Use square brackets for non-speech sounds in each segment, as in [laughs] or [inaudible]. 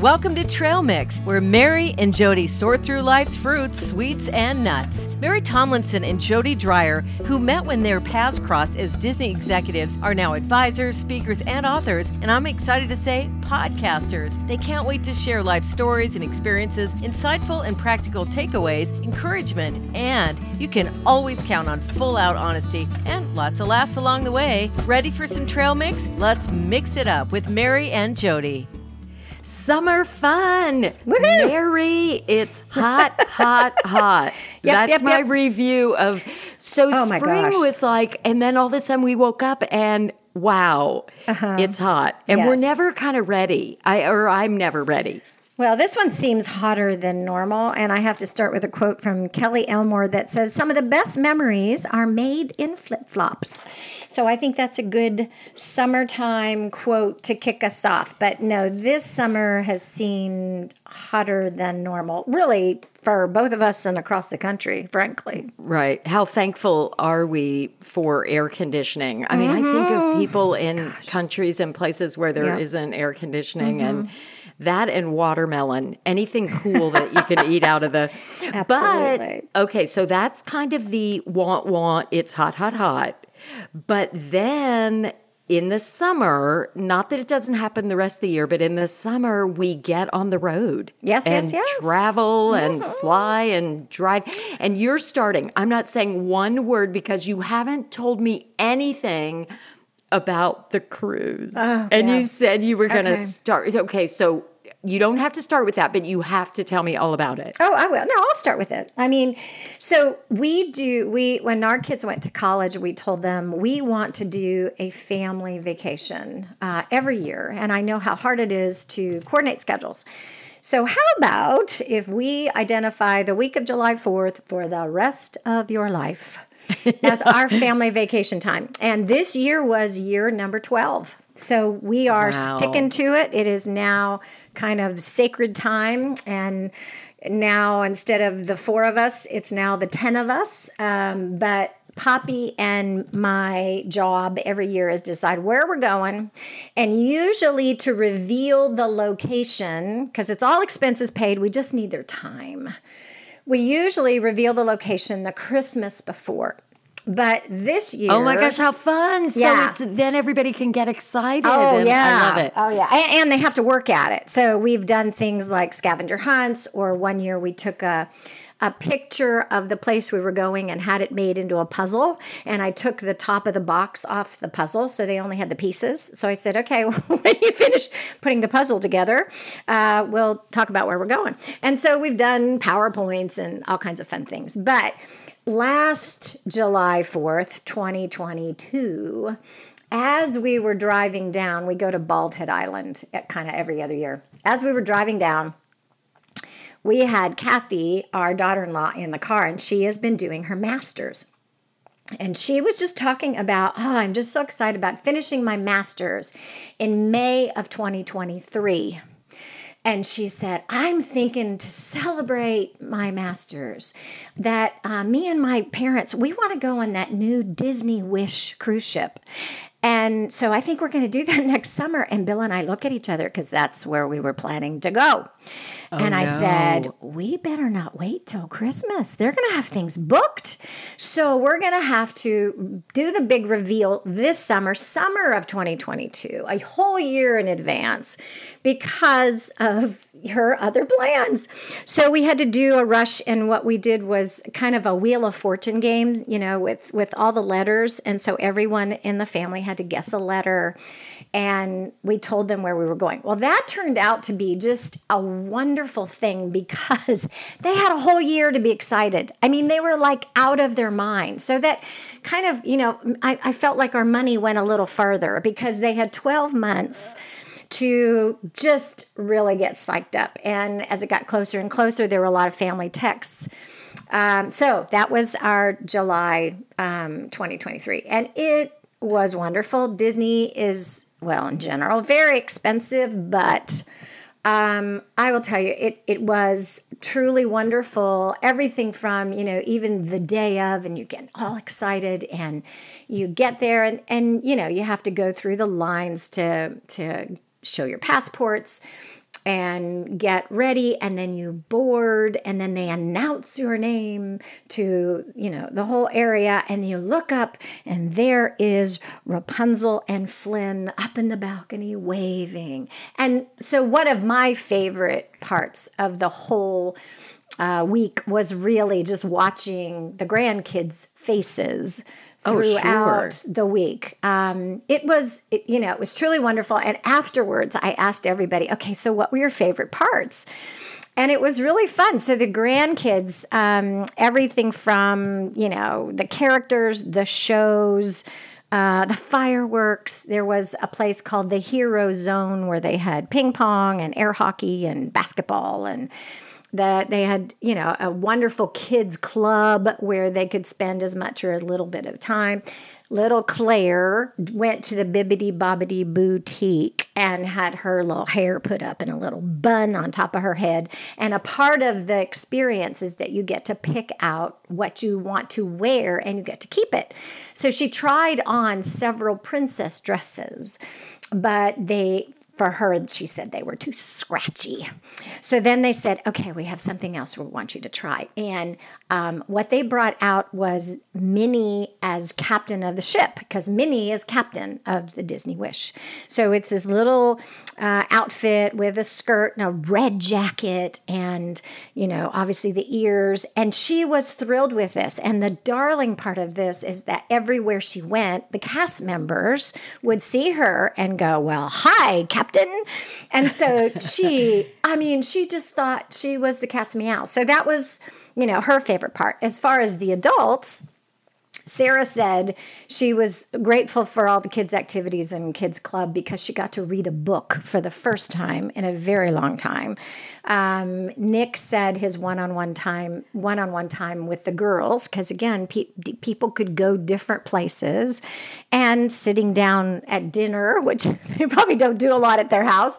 Welcome to Trail Mix, where Mary and Jody sort through life's fruits, sweets, and nuts. Mary Tomlinson and Jody Dreyer, who met when their paths crossed as Disney executives, are now advisors, speakers, and authors, and I'm excited to say podcasters. They can't wait to share life stories and experiences, insightful and practical takeaways, encouragement, and you can always count on full out honesty and lots of laughs along the way. Ready for some trail mix? Let's mix it up with Mary and Jody. Summer fun. Woohoo! Mary, it's hot, [laughs] hot, hot. Yep, That's yep, my yep. review of so Oh spring was like, and then all of a sudden we woke up and wow, it's hot. And we're Uh-huh. Never kind of ready. I or I'm never ready. Well, this one seems hotter than normal, and I have to start with a quote from Kellie Elmore that says, Some of the best memories are made in flip flops. So I think that's a good summertime quote to kick us off. But no, this summer has seemed hotter than normal, really, for both of us and across the country, frankly. Right. How thankful are we for air conditioning? I mean, I think of people in countries and places where there Mm-hmm. Yeah. not air conditioning and that and watermelon, anything cool that you can eat out of the. [laughs] Absolutely. But okay, so that's kind of the want want, it's hot, hot, hot. But then in the summer, not that it doesn't happen the rest of the year, but in the summer we get on the road. Yes, yes, and yes. Mm-hmm. travel and fly and drive. And you're starting. I'm not saying one word because you haven't told me anything about the cruise. Oh, and yeah. you said you were going to Okay. start. Okay, so you don't have to start with that, but you have to tell me all about it. Oh, I will. No, I'll start with it. I mean, so we do, we, when our kids went to college, we told them we want to do a family vacation uh, every year. And I know how hard it is to coordinate schedules. So, how about if we identify the week of July 4th for the rest of your life [laughs] as our family vacation time? And this year was year number 12. So, we are Wow. sticking to it. It is now kind of sacred time. And now instead of the four of us, it's now the 10 of us. Um, but Poppy and my job every year is decide where we're going and usually to reveal the location because it's all expenses paid. We just need their time. We usually reveal the location the Christmas before. But this year, Oh my gosh, how fun! So Yeah. it's, then everybody can get excited. Oh and yeah, I love it. Oh yeah, and, and they have to work at it. So we've done things like scavenger hunts, or one year we took a a picture of the place we were going and had it made into a puzzle. And I took the top of the box off the puzzle, so they only had the pieces. So I said, okay, [laughs] when you finish putting the puzzle together, uh, we'll talk about where we're going. And so we've done powerpoints and all kinds of fun things, but. Last July 4th, 2022, as we were driving down, we go to Bald Head Island kind of every other year. As we were driving down, we had Kathy, our daughter in law, in the car, and she has been doing her master's. And she was just talking about, oh, I'm just so excited about finishing my master's in May of 2023. And she said, I'm thinking to celebrate my master's that uh, me and my parents, we want to go on that new Disney Wish cruise ship. And so I think we're going to do that [laughs] next summer. And Bill and I look at each other because that's where we were planning to go. Oh, and I said, we better not wait till Christmas. They're going to have things booked. So we're going to have to do the big reveal this summer, summer of 2022, a whole year in advance because of her other plans. So we had to do a rush and what we did was kind of a wheel of fortune game, you know, with with all the letters and so everyone in the family had to guess a letter and we told them where we were going. Well, that turned out to be just a wonderful thing because [laughs] they had a whole year to be excited. I mean, they were like out of their mind. So that kind of, you know, I, I felt like our money went a little further because they had 12 months to just really get psyched up. And as it got closer and closer, there were a lot of family texts. Um, so that was our July um, 2023. And it was wonderful. Disney is, well, in general, very expensive, but um, I will tell you, it it was truly wonderful. Everything from you know even the day of, and you get all excited, and you get there, and and you know you have to go through the lines to to show your passports. and get ready and then you board and then they announce your name to you know the whole area and you look up and there is Rapunzel and Flynn up in the balcony waving and so one of my favorite parts of the whole uh, week was really just watching the grandkids faces Oh, throughout sure. the week. Um, it was, it, you know, it was truly wonderful. And afterwards, I asked everybody, okay, so what were your favorite parts? And it was really fun. So the grandkids, um, everything from, you know, the characters, the shows, uh, the fireworks. There was a place called the Hero Zone where they had ping pong and air hockey and basketball and that they had, you know, a wonderful kids club where they could spend as much or a little bit of time. Little Claire went to the Bibbidi Bobbidi Boutique and had her little hair put up in a little bun on top of her head. And a part of the experience is that you get to pick out what you want to wear and you get to keep it. So she tried on several princess dresses, but they for her, she said they were too scratchy. So then they said, okay, we have something else we want you to try. And um, what they brought out was Minnie as captain of the ship, because Minnie is captain of the Disney Wish. So it's this little uh, outfit with a skirt and a red jacket, and, you know, obviously the ears. And she was thrilled with this. And the darling part of this is that everywhere she went, the cast members would see her and go, well, hi, Captain. And so she, [laughs] I mean, she just thought she was the cat's meow. So that was, you know, her favorite part. As far as the adults, Sarah said she was grateful for all the kids' activities and kids' club because she got to read a book for the first time in a very long time. Um, Nick said his one-on-one time, one-on-one time with the girls, because again, pe- people could go different places, and sitting down at dinner, [laughs] which they probably don't do a lot at their house,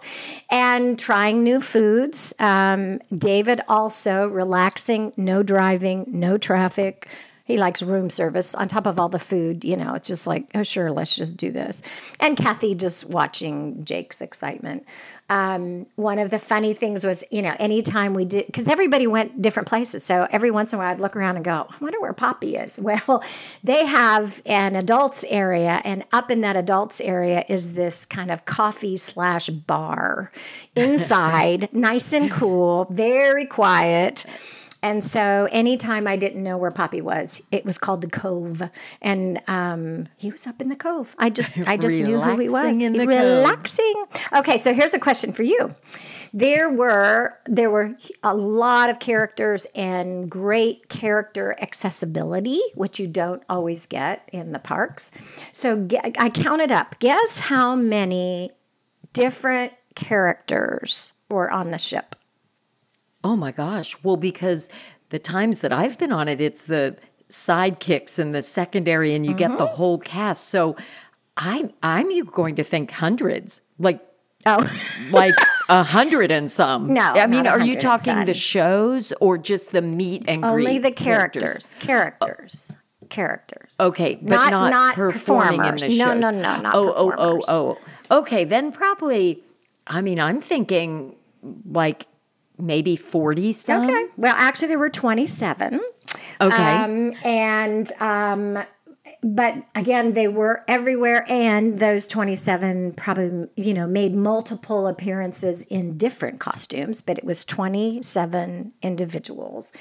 and trying new foods. Um, David also relaxing, no driving, no traffic he likes room service on top of all the food. You know, it's just like, oh, sure, let's just do this. And Kathy just watching Jake's excitement. Um, one of the funny things was, you know, anytime we did, because everybody went different places. So every once in a while, I'd look around and go, I wonder where Poppy is. [laughs] Well, they have an adults area, and up in that adults area is this kind of coffee slash bar [laughs] inside, nice and cool, very quiet. And so anytime I didn't know where Poppy was, it was called the Cove. And um, he was up in the Cove. I just I just knew who he was. Relaxing in the cove. Relaxing. Okay, so here's a question for you. There were there were a lot of characters and great character accessibility, which you don't always get in the parks. So I counted up. Guess how many different characters were on the ship? Oh my gosh. Well, because the times that I've been on it, it's the sidekicks and the secondary, and you get Mm-hmm. the whole cast. So I'm I'm going to think hundreds, like Oh. [laughs] like a hundred and some. No, I mean, are you talking the shows or just the meet and? Only the characters. Characters. Characters. Okay, but Not- not, not performing in the performers. shows. No, no, no, not oh, oh, oh, oh. Okay, then probably. I mean, I'm thinking like maybe forty some. Okay. Well, actually, there were 27. Okay. Um, and, um, but again, they were everywhere, and those 27 probably, you know, made multiple appearances in different costumes, but it was 27 individuals.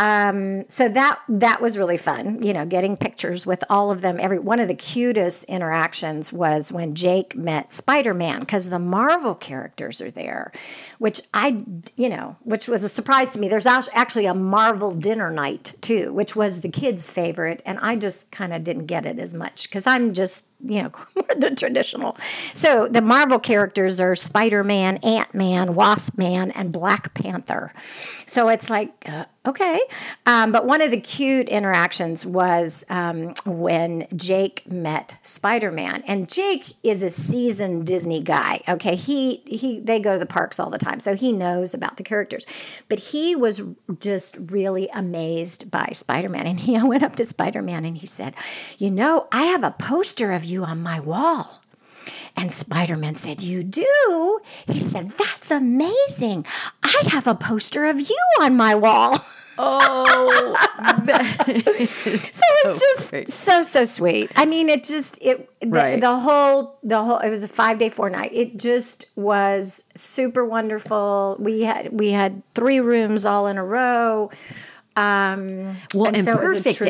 Um, so that that was really fun, you know, getting pictures with all of them. Every one of the cutest interactions was when Jake met Spider Man because the Marvel characters are there, which I, you know, which was a surprise to me. There's actually a Marvel dinner night too, which was the kids' favorite, and I just kind of didn't get it as much because I'm just you know, [laughs] more the traditional. So the Marvel characters are Spider Man, Ant Man, Wasp Man, and Black Panther. So it's like, uh, okay. Um, but one of the cute interactions was um, when Jake met Spider Man, and Jake is a seasoned Disney guy. Okay, he he they go to the parks all the time, so he knows about the characters. But he was just really amazed by Spider Man, and he [laughs] went up to Spider Man and he said, "You know, I have a poster of you on my wall." And Spider Man said, You do? He said, That's amazing. I have a poster of you on my wall. [laughs] Oh, so it's just great. so so sweet. I mean, it just it the, Right. the whole the whole it was a five day four night. It just was super wonderful. We had we had three rooms all in a row. Um, well, and, so it was a perfect true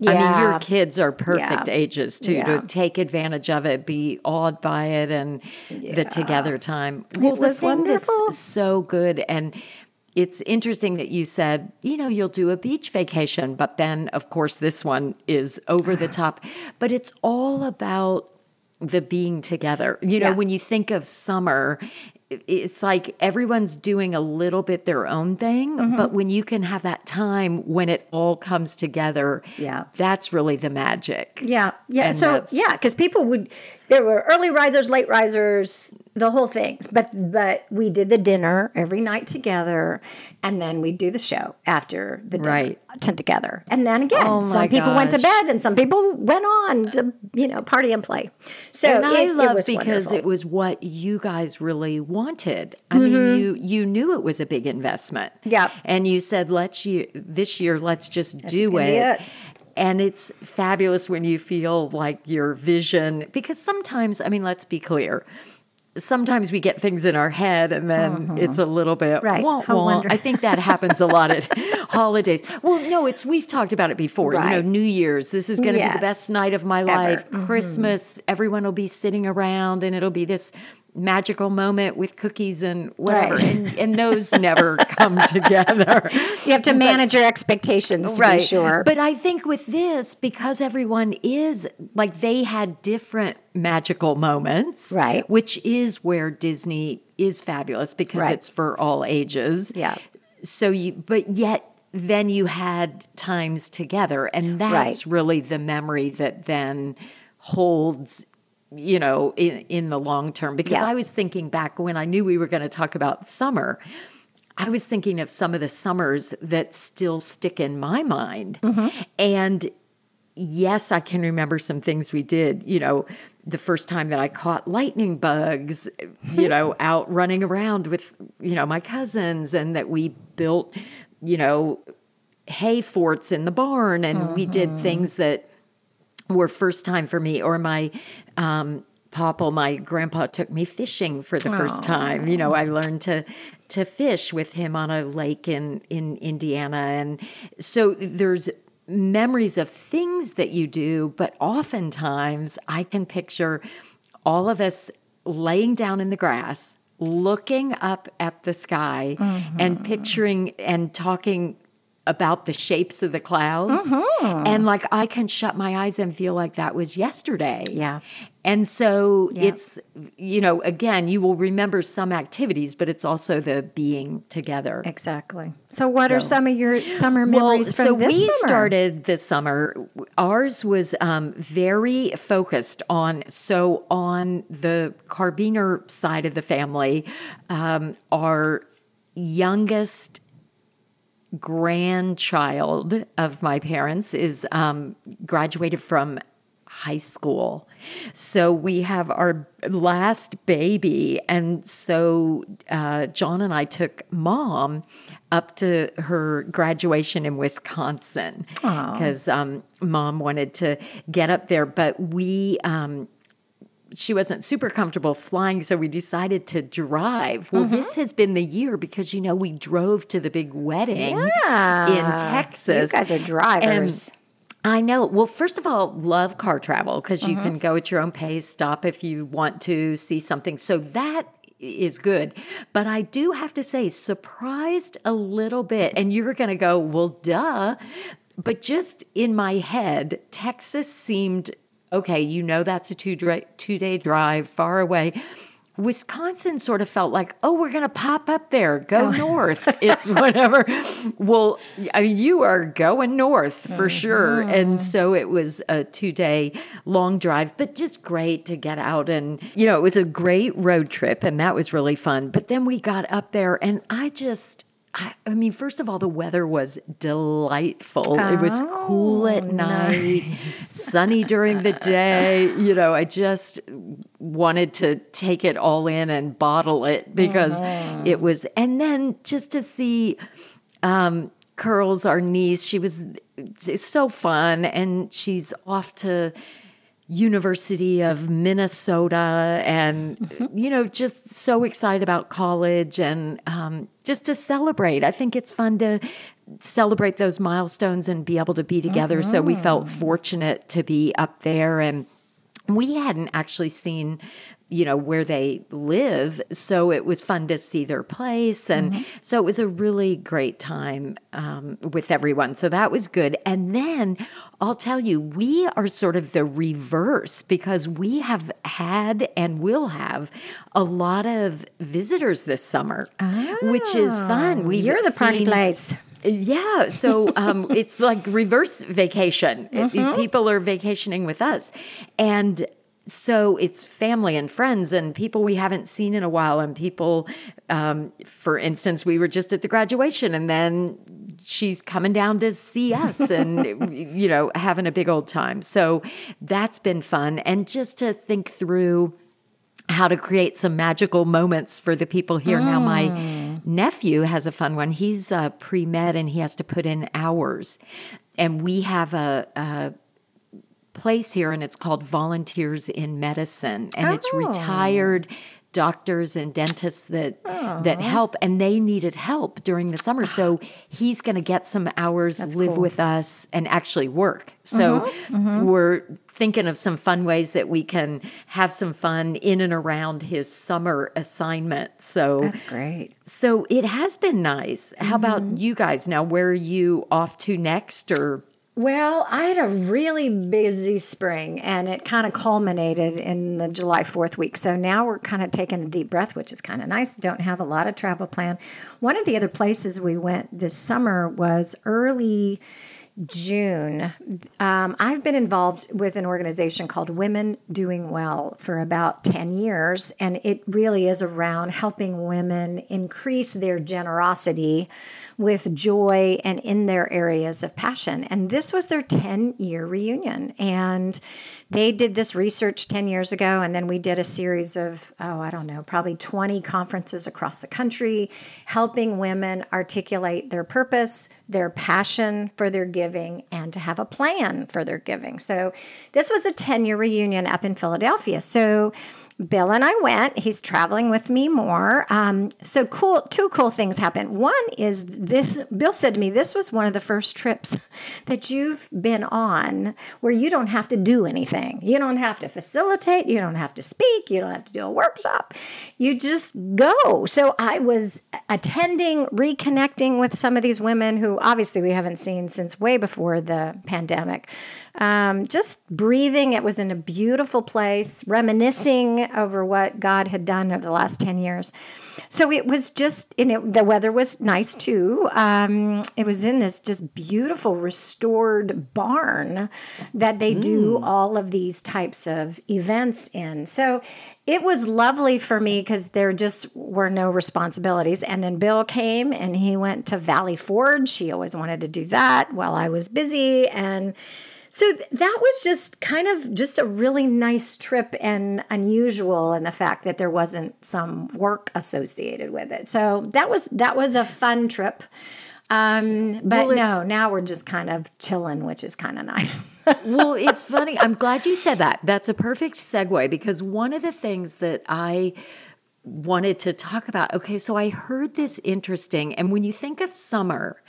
ages. I mean, your kids are perfect Yeah. ages too Yeah. to take advantage of it, be awed by it, and the together time. Well, the was thing wonderful. that's so good, and it's interesting that you said, you know, you'll do a beach vacation, but then, of course, this one is over the top. But it's all about the being together. You know, Yeah. when you think of summer, it's like everyone's doing a little bit their own thing, Mm-hmm. but when you can have that time when it all comes together, Yeah. that's really the magic. Yeah, yeah. And so yeah, because people would there were early risers, late risers, the whole thing. But but we did the dinner every night together, and then we'd do the show after the dinner Right. to- together. And then again, Oh some people went to bed, and some people went on to you know party and play. So and I it, it love was because wonderful. it was what you guys really wanted. I mean, you you knew it was a big investment. Mm-hmm. And you said, "Let's you this year, let's just do it." And it's fabulous when you feel like your vision because sometimes, I mean, let's be clear. Sometimes we get things in our head and then it's a little bit Mm-hmm. Right. wah, wah. I think that happens a lot at [laughs] holidays. Well, no, it's we've talked about it before. You know, Right. New Year's. This is going to be the best night of my Ever. life. Christmas, everyone will be sitting around and it'll be this magical moment with cookies and whatever. Right. And, and those [laughs] never come [laughs] together. you have to manage your expectations to be sure. But I think with this, because everyone is like they had different magical moments, Right. Which is where Disney is fabulous because Right. it's for all ages. Yeah. So you, but yet then you had times together, and that's Right. really the memory that then holds. You know, in, in the long term, because Yeah. I was thinking back when I knew we were going to talk about summer, I was thinking of some of the summers that still stick in my mind. Mm-hmm. And yes, I can remember some things we did, you know, the first time that I caught lightning bugs, you [laughs] know, out running around with, you know, my cousins and that we built, you know, hay forts in the barn and we did things that were first time for me or my um Papa, my grandpa took me fishing for the first time. You know, I learned to to fish with him on a lake in in Indiana, and so there's memories of things that you do, but oftentimes I can picture all of us laying down in the grass, looking up at the sky, and picturing and talking about the shapes of the clouds. And like I can shut my eyes and feel like that was yesterday. Yeah. And so it's, you know, again, you will remember some activities, but it's also the being together. exactly. So, what are some of your summer memories from so this we summer? started this summer. Ours was um, very focused on so on the Carbiner side of the family, um, our youngest grandchild of my parents is um, graduated from high school. So we have our last baby. And so uh, John and I took mom up to her graduation in Wisconsin because um, mom wanted to get up there. But we, um, she wasn't super comfortable flying, so we decided to drive. Well, mm-hmm. this has been the year because you know we drove to the big wedding in Texas. You guys are drivers. And I know. Well, first of all, love car travel because you can mm-hmm. go at your own pace, stop if you want to see something. So that is good. But I do have to say, surprised a little bit. And you're going to go, well, duh. But just in my head, Texas seemed okay. You know, that's a two dri- two day drive far away. Wisconsin sort of felt like, oh, we're going to pop up there, go oh. north. [laughs] It's whatever. Well, I mean, you are going north for mm-hmm. sure. And so it was a two day long drive, but just great to get out. And, you know, it was a great road trip and that was really fun. But then we got up there and I just, I, I mean, first of all, the weather was delightful. it was cool at night, sunny during the day. [laughs] You know, I just wanted to take it all in and bottle it because Mm-hmm. it was, and then just to see um, Curls, our niece, she was so fun, and she's off to University of Minnesota, and you know, just so excited about college and um, just to celebrate. I think it's fun to celebrate those milestones and be able to be together. So we felt fortunate to be up there and we hadn't actually seen you know where they live. So it was fun to see their place. And so it was a really great time um, with everyone. So that was good. And then i'll tell you we are sort of the reverse because we have had and will have a lot of visitors this summer which is fun. We've You're the party place. yeah, so um, [laughs] it's like reverse vacation. It- people are vacationing with us, and so it's family and friends and people we haven't seen in a while. And people, um, for instance, we were just at the graduation, and then she's coming down to see us, [laughs] and you know, having a big old time. So that's been fun, and just to think through how to create some magical moments for the people here. Now, my nephew has a fun one. He's uh, pre med and he has to put in hours. And we have a, a place here, and it's called Volunteers in Medicine. And it's oh. retired doctors and dentists that that help and they needed help during the summer. So he's going to get some hours live with us and actually work. So uh-huh, uh-huh. we're thinking of some fun ways that we can have some fun in and around his summer assignment. So That's great. so it has been nice. How about mm-hmm. you guys? Now where are you off to next or Well, I had a really busy spring and it kind of culminated in the July 4th week. So now we're kind of taking a deep breath, which is kind of nice. Don't have a lot of travel plan. One of the other places we went this summer was early June. Um, I've been involved with an organization called Women Doing Well for about 10 years, and it really is around helping women increase their generosity with joy and in their areas of passion. And this was their 10 year reunion. And they did this research 10 years ago, and then we did a series of, oh, I don't know, probably 20 conferences across the country, helping women articulate their purpose, their passion for their giving, and to have a plan for their giving. So this was a 10 year reunion up in Philadelphia. So Bill and I went. He's traveling with me more. Um, so cool. Two cool things happened. One is this. Bill said to me, "This was one of the first trips [laughs] that you've been on where you don't have to do anything. You don't have to facilitate. You don't have to speak. You don't have to do a workshop. You just go." So I was attending, reconnecting with some of these women who obviously we haven't seen since way before the pandemic um, just breathing. It was in a beautiful place, reminiscing over what God had done over the last 10 years. So it was just, and it, the weather was nice too. Um, it was in this just beautiful restored barn that they do all of these types of events in. So it was lovely for me because there just were no responsibilities. And then Bill came and he went to Valley Forge. He always wanted to do that while I was busy. And so th- that was just kind of just a really nice trip and unusual in the fact that there wasn't some work associated with it. So that was that was a fun trip. Um, but Well, no, now we're just kind of chilling, which is kind of nice. [laughs] well, it's funny. I'm glad you said that. That's a perfect segue because one of the things that I wanted to talk about. Okay, so I heard this interesting. And when you think of summer,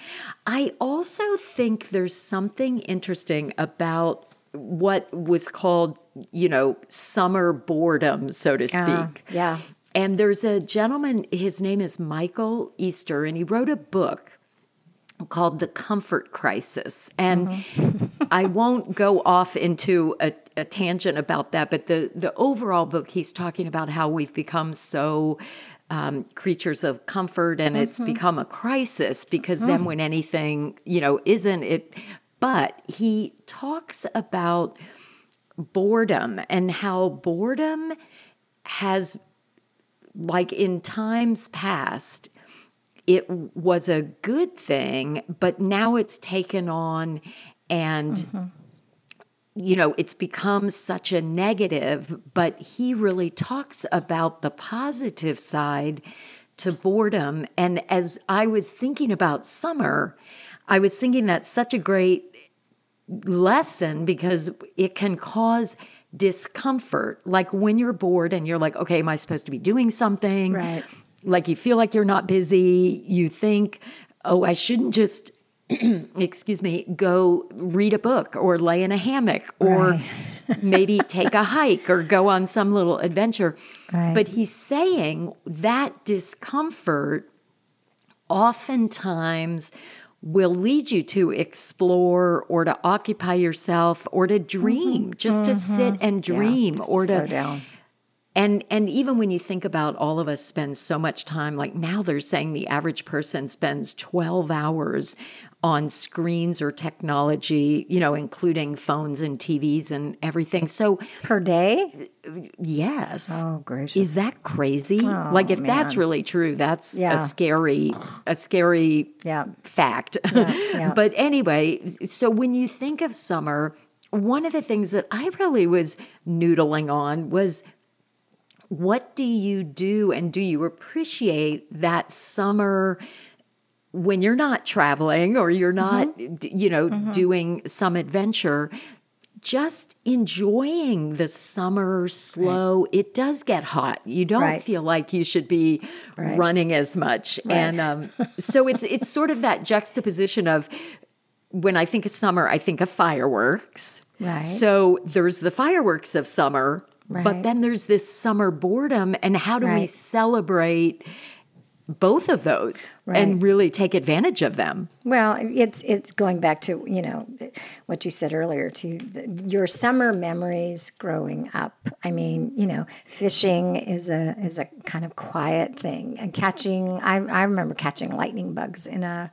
I also think there's something interesting about what was called, you know, summer boredom, so to speak. yeah. And there's a gentleman, his name is Michael Easter, and he wrote a book called The Comfort Crisis. And mm-hmm. [laughs] I won't go off into a, a tangent about that, but the, the overall book, he's talking about how we've become so um, creatures of comfort and it's mm-hmm. become a crisis because then mm. when anything, you know, isn't it. But he talks about boredom and how boredom has like in times past, it was a good thing, but now it's taken on and mm-hmm. You know, it's become such a negative, but he really talks about the positive side to boredom. And as I was thinking about summer, I was thinking that's such a great lesson because it can cause discomfort. Like when you're bored and you're like, okay, am I supposed to be doing something? Right. Like you feel like you're not busy. You think, oh, I shouldn't just, [clears throat] excuse me, go read a book or lay in a hammock or Right. [laughs] maybe take a hike or go on some little adventure. Right. But he's saying that discomfort oftentimes will lead you to explore or to occupy yourself or to dream, just to sit and dream Mm-hmm. To or slow to down. and and even when you think about all of us spend so much time like now they're saying the average person spends 12 hours on screens or technology, you know, including phones and TVs and everything. So, per day. yes. Oh gracious! Is that crazy? Oh, like if that's really true, that's Yeah. a scary a scary Yeah. fact. yeah. [laughs] but anyway, so when you think of summer, one of the things that I really was noodling on was what do you do and do you appreciate that summer when you're not traveling or you're not Mm-hmm. you know doing some adventure just enjoying the summer slow it does get hot. You don't Right. feel like you should be running as much. And um, so it's it's sort of that juxtaposition of when i think of summer i think of fireworks. Right. so there's the fireworks of summer but then there's this summer boredom and how do we celebrate both of those Right. and really take advantage of them Well, it's it's going back to you know what you said earlier to the, your summer memories growing up. I mean, you know, fishing is a is a kind of quiet thing, and catching. I I remember catching lightning bugs in a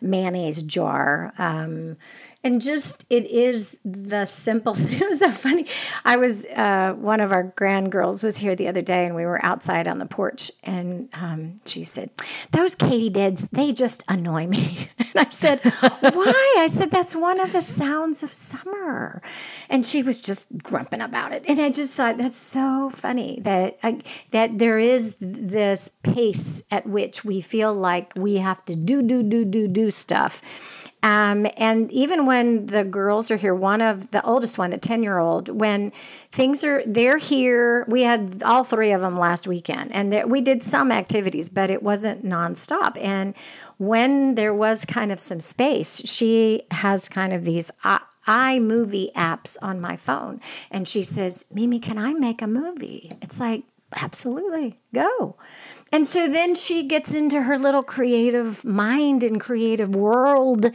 mayonnaise jar. Um, and just it is the simple [laughs] thing. It was so funny. I was uh, one of our grand girls was here the other day, and we were outside on the porch, and um, she said, "Those katydids, they just annoy me." [laughs] And I said, [laughs] "Why?" I said, "That's one of the sounds of summer," and she was just grumping about it. And I just thought that's so funny that I, that there is this pace at which we feel like we have to do do do do do stuff. Um, and even when the girls are here, one of the oldest one, the 10 year old, when things are, they're here, we had all three of them last weekend and we did some activities, but it wasn't nonstop. And when there was kind of some space, she has kind of these i iMovie apps on my phone. And she says, Mimi, can I make a movie? It's like, absolutely, go. And so then she gets into her little creative mind and creative world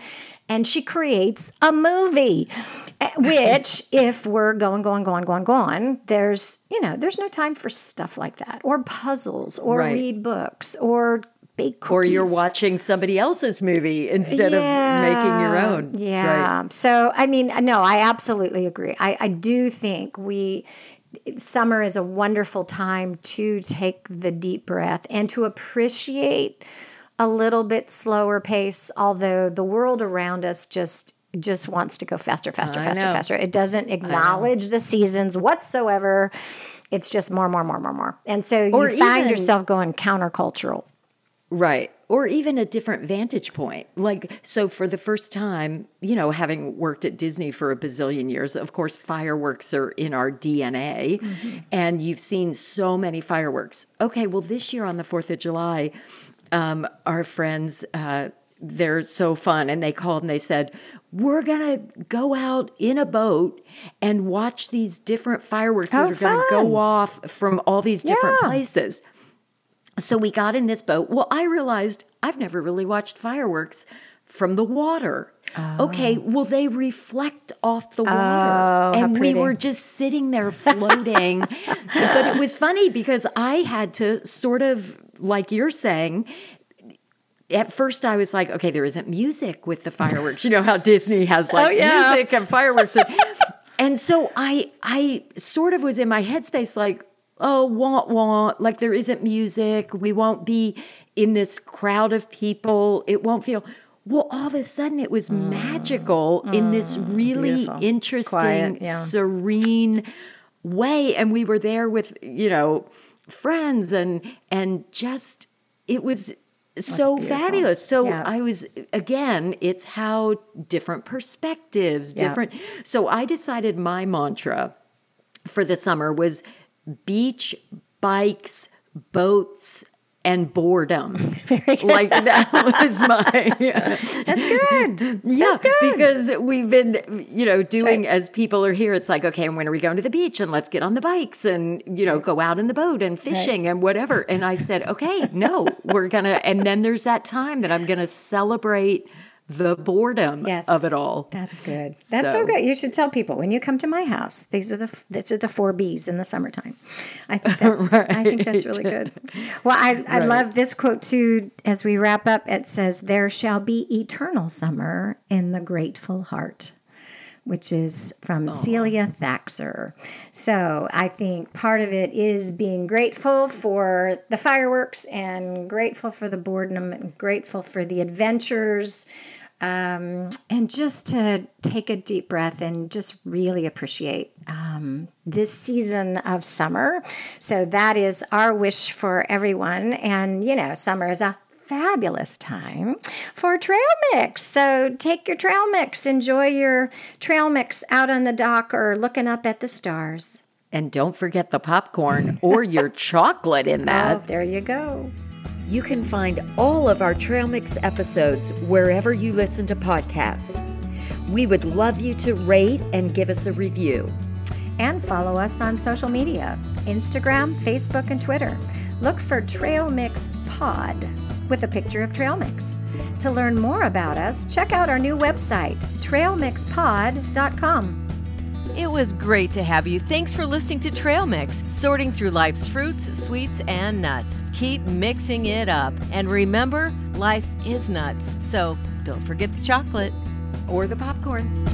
and she creates a movie. eh, [laughs] Which, if we're going, going, going, going, going, there's, you know, there's no time for stuff like that, or puzzles, or Right. read books, or bake cookies. or you're watching somebody else's movie instead of making your own Yeah. right So, I mean, no, I absolutely agree. I, I do think we, summer is a wonderful time to take the deep breath and to appreciate a little bit slower pace, although the world around us just just wants to go faster, faster, I faster, know. faster. It doesn't acknowledge the seasons whatsoever. It's just more, more, more, more, more. And so Or you find even- yourself going countercultural. Right. Or even a different vantage point. Like, so for the first time, you know, having worked at Disney for a bazillion years, of course, fireworks are in our DNA. And you've seen so many fireworks. Okay, well, this year on the 4th of July, um, our friends, uh, they're so fun. And they called and they said, We're going to go out in a boat and watch these different fireworks that Oh, are going to go off from all these different Yeah. places. So we got in this boat. Well, I realized I've never really watched fireworks from the water. Okay, oh. well, they reflect off the water. Oh, and we were just sitting there floating. [laughs] but it was funny because I had to sort of, like you're saying, at first I was like, okay, there isn't music with the fireworks. You know how Disney has [laughs] oh, like Oh, yeah. music and fireworks. And, and so I I sort of was in my headspace like, oh, want want, like there isn't music. We won't be in this crowd of people. It won't feel Well, all of a sudden it was magical in this really beautiful. interesting, Quiet, yeah. serene way. And we were there with, you know, friends and and just it was so fabulous. So Yeah. I was again, it's how different perspectives, Yeah. different. So I decided my mantra for the summer was beach, bikes, boats, and boredom. [laughs] Like that was my [laughs] That's good. yeah, because we've been, you know, doing as people are here. It's like, okay, and when are we going to the beach? And let's get on the bikes and you know go out in the boat and fishing and whatever. And I said, okay, no, we're gonna. And then there's that time that I'm gonna celebrate the boredom Yes. of it all. That's good. That's so, So- good. You should tell people when you come to my house. These are the these are the four B's in the summertime. I think [laughs] that's I think that's really good. Well, I I love this quote too. As we wrap up, it says, "There shall be eternal summer in the grateful heart." Which is from Celia Thaxter. So I think part of it is being grateful for the fireworks and grateful for the boredom and grateful for the adventures um, and just to take a deep breath and just really appreciate um, this season of summer. So that is our wish for everyone. And, you know, summer is a fabulous time for trail mix. So take your trail mix, enjoy your trail mix out on the dock or looking up at the stars. And don't forget the popcorn or your [laughs] chocolate in that. Oh, there you go. You can find all of our Trail Mix episodes wherever you listen to podcasts. We would love you to rate and give us a review. and follow us on social media Instagram, Facebook, and Twitter. Look for Trail Mix Pod with a picture of Trail Mix. To learn more about us, check out our new website, trailmixpod.com. It was great to have you. Thanks for listening to Trail Mix, sorting through life's fruits, sweets, and nuts. Keep mixing it up. And remember, life is nuts. So don't forget the chocolate. Or the popcorn.